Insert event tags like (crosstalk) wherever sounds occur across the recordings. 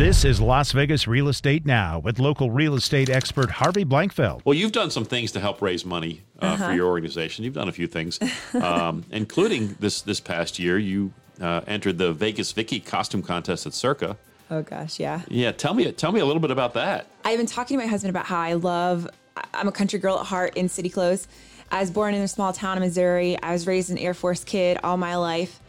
This is Las Vegas Real Estate Now with local real estate expert Harvey Blankfeld. Well, you've done some things to help raise money uh, Uh-huh. for your organization. You've done a few things, um, (laughs) including this this past year. You uh, entered the Vegas Vicky costume contest at Circa. Oh gosh, yeah. Yeah, tell me tell me a little bit about that. I've been talking to my husband about how I love. I'm a country girl at heart in city clothes. I was born in a small town in Missouri. I was raised an Air Force kid all my life.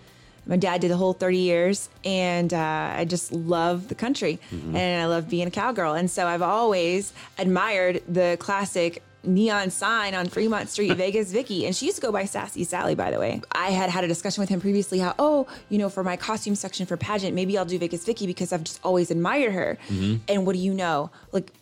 My dad did the whole 30 years, and uh, I just love the country, and I love being a cowgirl. And so I've always admired the classic neon sign on Fremont Street, (laughs) Vegas Vicky. And she used to go by Sassy Sally, by the way. I had had a discussion with him previously how, oh, you know, for my costume section for pageant, maybe I'll do Vegas Vicky because I've just always admired her. And what do you know? Like,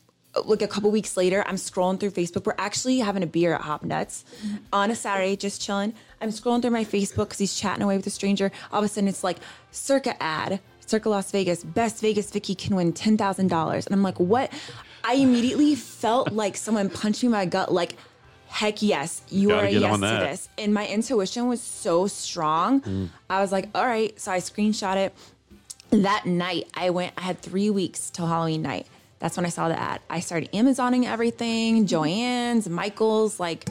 like a couple weeks later, I'm scrolling through Facebook. We're actually having a beer at Hop Nuts on a Saturday, just chilling. I'm scrolling through my Facebook because he's chatting away with a stranger. All of a sudden, it's like Circa ad, Circa Las Vegas, best Vegas Vicky can win ten thousand dollars, and I'm like, what? I immediately felt like someone punched me in my gut, like. Heck yes, you Gotta are a yes to that. this. And my intuition was so strong. Mm. I was like, all right. So I screenshot it that night I went, I had three weeks till Halloween night. That's when I saw the ad. I started Amazoning everything, mm-hmm. Joann's, Michael's, like,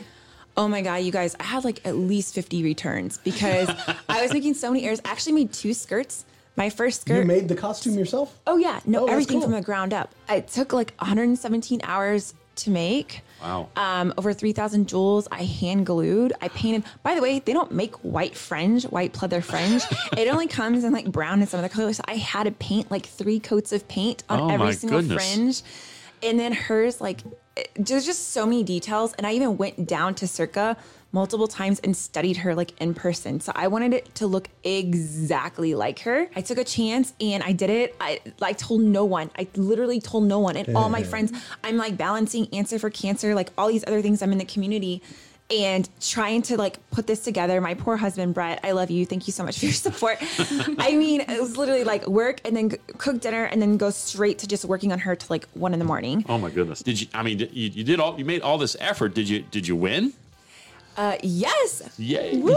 oh my God, you guys, I had like at least 50 returns because (laughs) I was making so many errors. I actually made two skirts. My first skirt. You made the costume yourself? oh, yeah. No, Oh, everything cool. from the ground up. It took like 117 hours to make. Wow. Um, over 3,000 jewels. I hand glued. I painted. By the way, they don't make white fringe, white pleather fringe. it only (laughs) comes in like brown and some other colors. I had to paint like three coats of paint on Oh, every my single goodness. fringe. And then hers, like, it- there's just so many details. And I even went down to Circa multiple times and studied her like in person. So I wanted it to look exactly like her. I took a chance and I did it. I like told no one. I literally told no one. And all my friends, I'm like balancing answer for cancer, like all these other things I'm in the community and trying to like put this together. My poor husband, Brett, I love you. Thank you so much for your (laughs) support. I mean, it was literally like work and then cook dinner and then go straight to just working on her to like one in the morning. Oh my goodness! Did you? I mean, you, you did all. You made all this effort. Did you? Did you win? Uh, yes. Yay! Woo!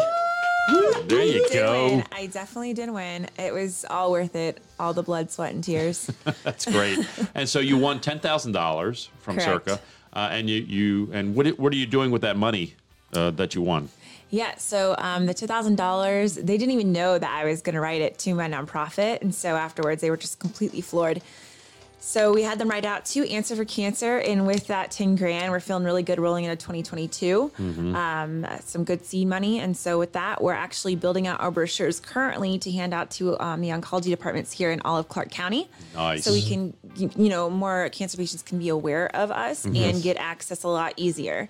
There you I go. win. I definitely did win. It was all worth it. All the blood, sweat, and tears. (laughs) That's great. and so you won ten thousand dollars from Correct. Circa, uh, and you you and what what are you doing with that money uh, that you won? Yeah, so um, the two thousand dollars, they didn't even know that I was going to write it to my nonprofit, and so afterwards they were just completely floored. So we had them write out to Answer for Cancer, and with that ten grand, we're feeling really good rolling into 2022. Um, some good seed money, and so with that, we're actually building out our brochures currently to hand out to um, the oncology departments here in all of Clark County. Nice. So we can, you you know, more cancer patients can be aware of us and get access a lot easier.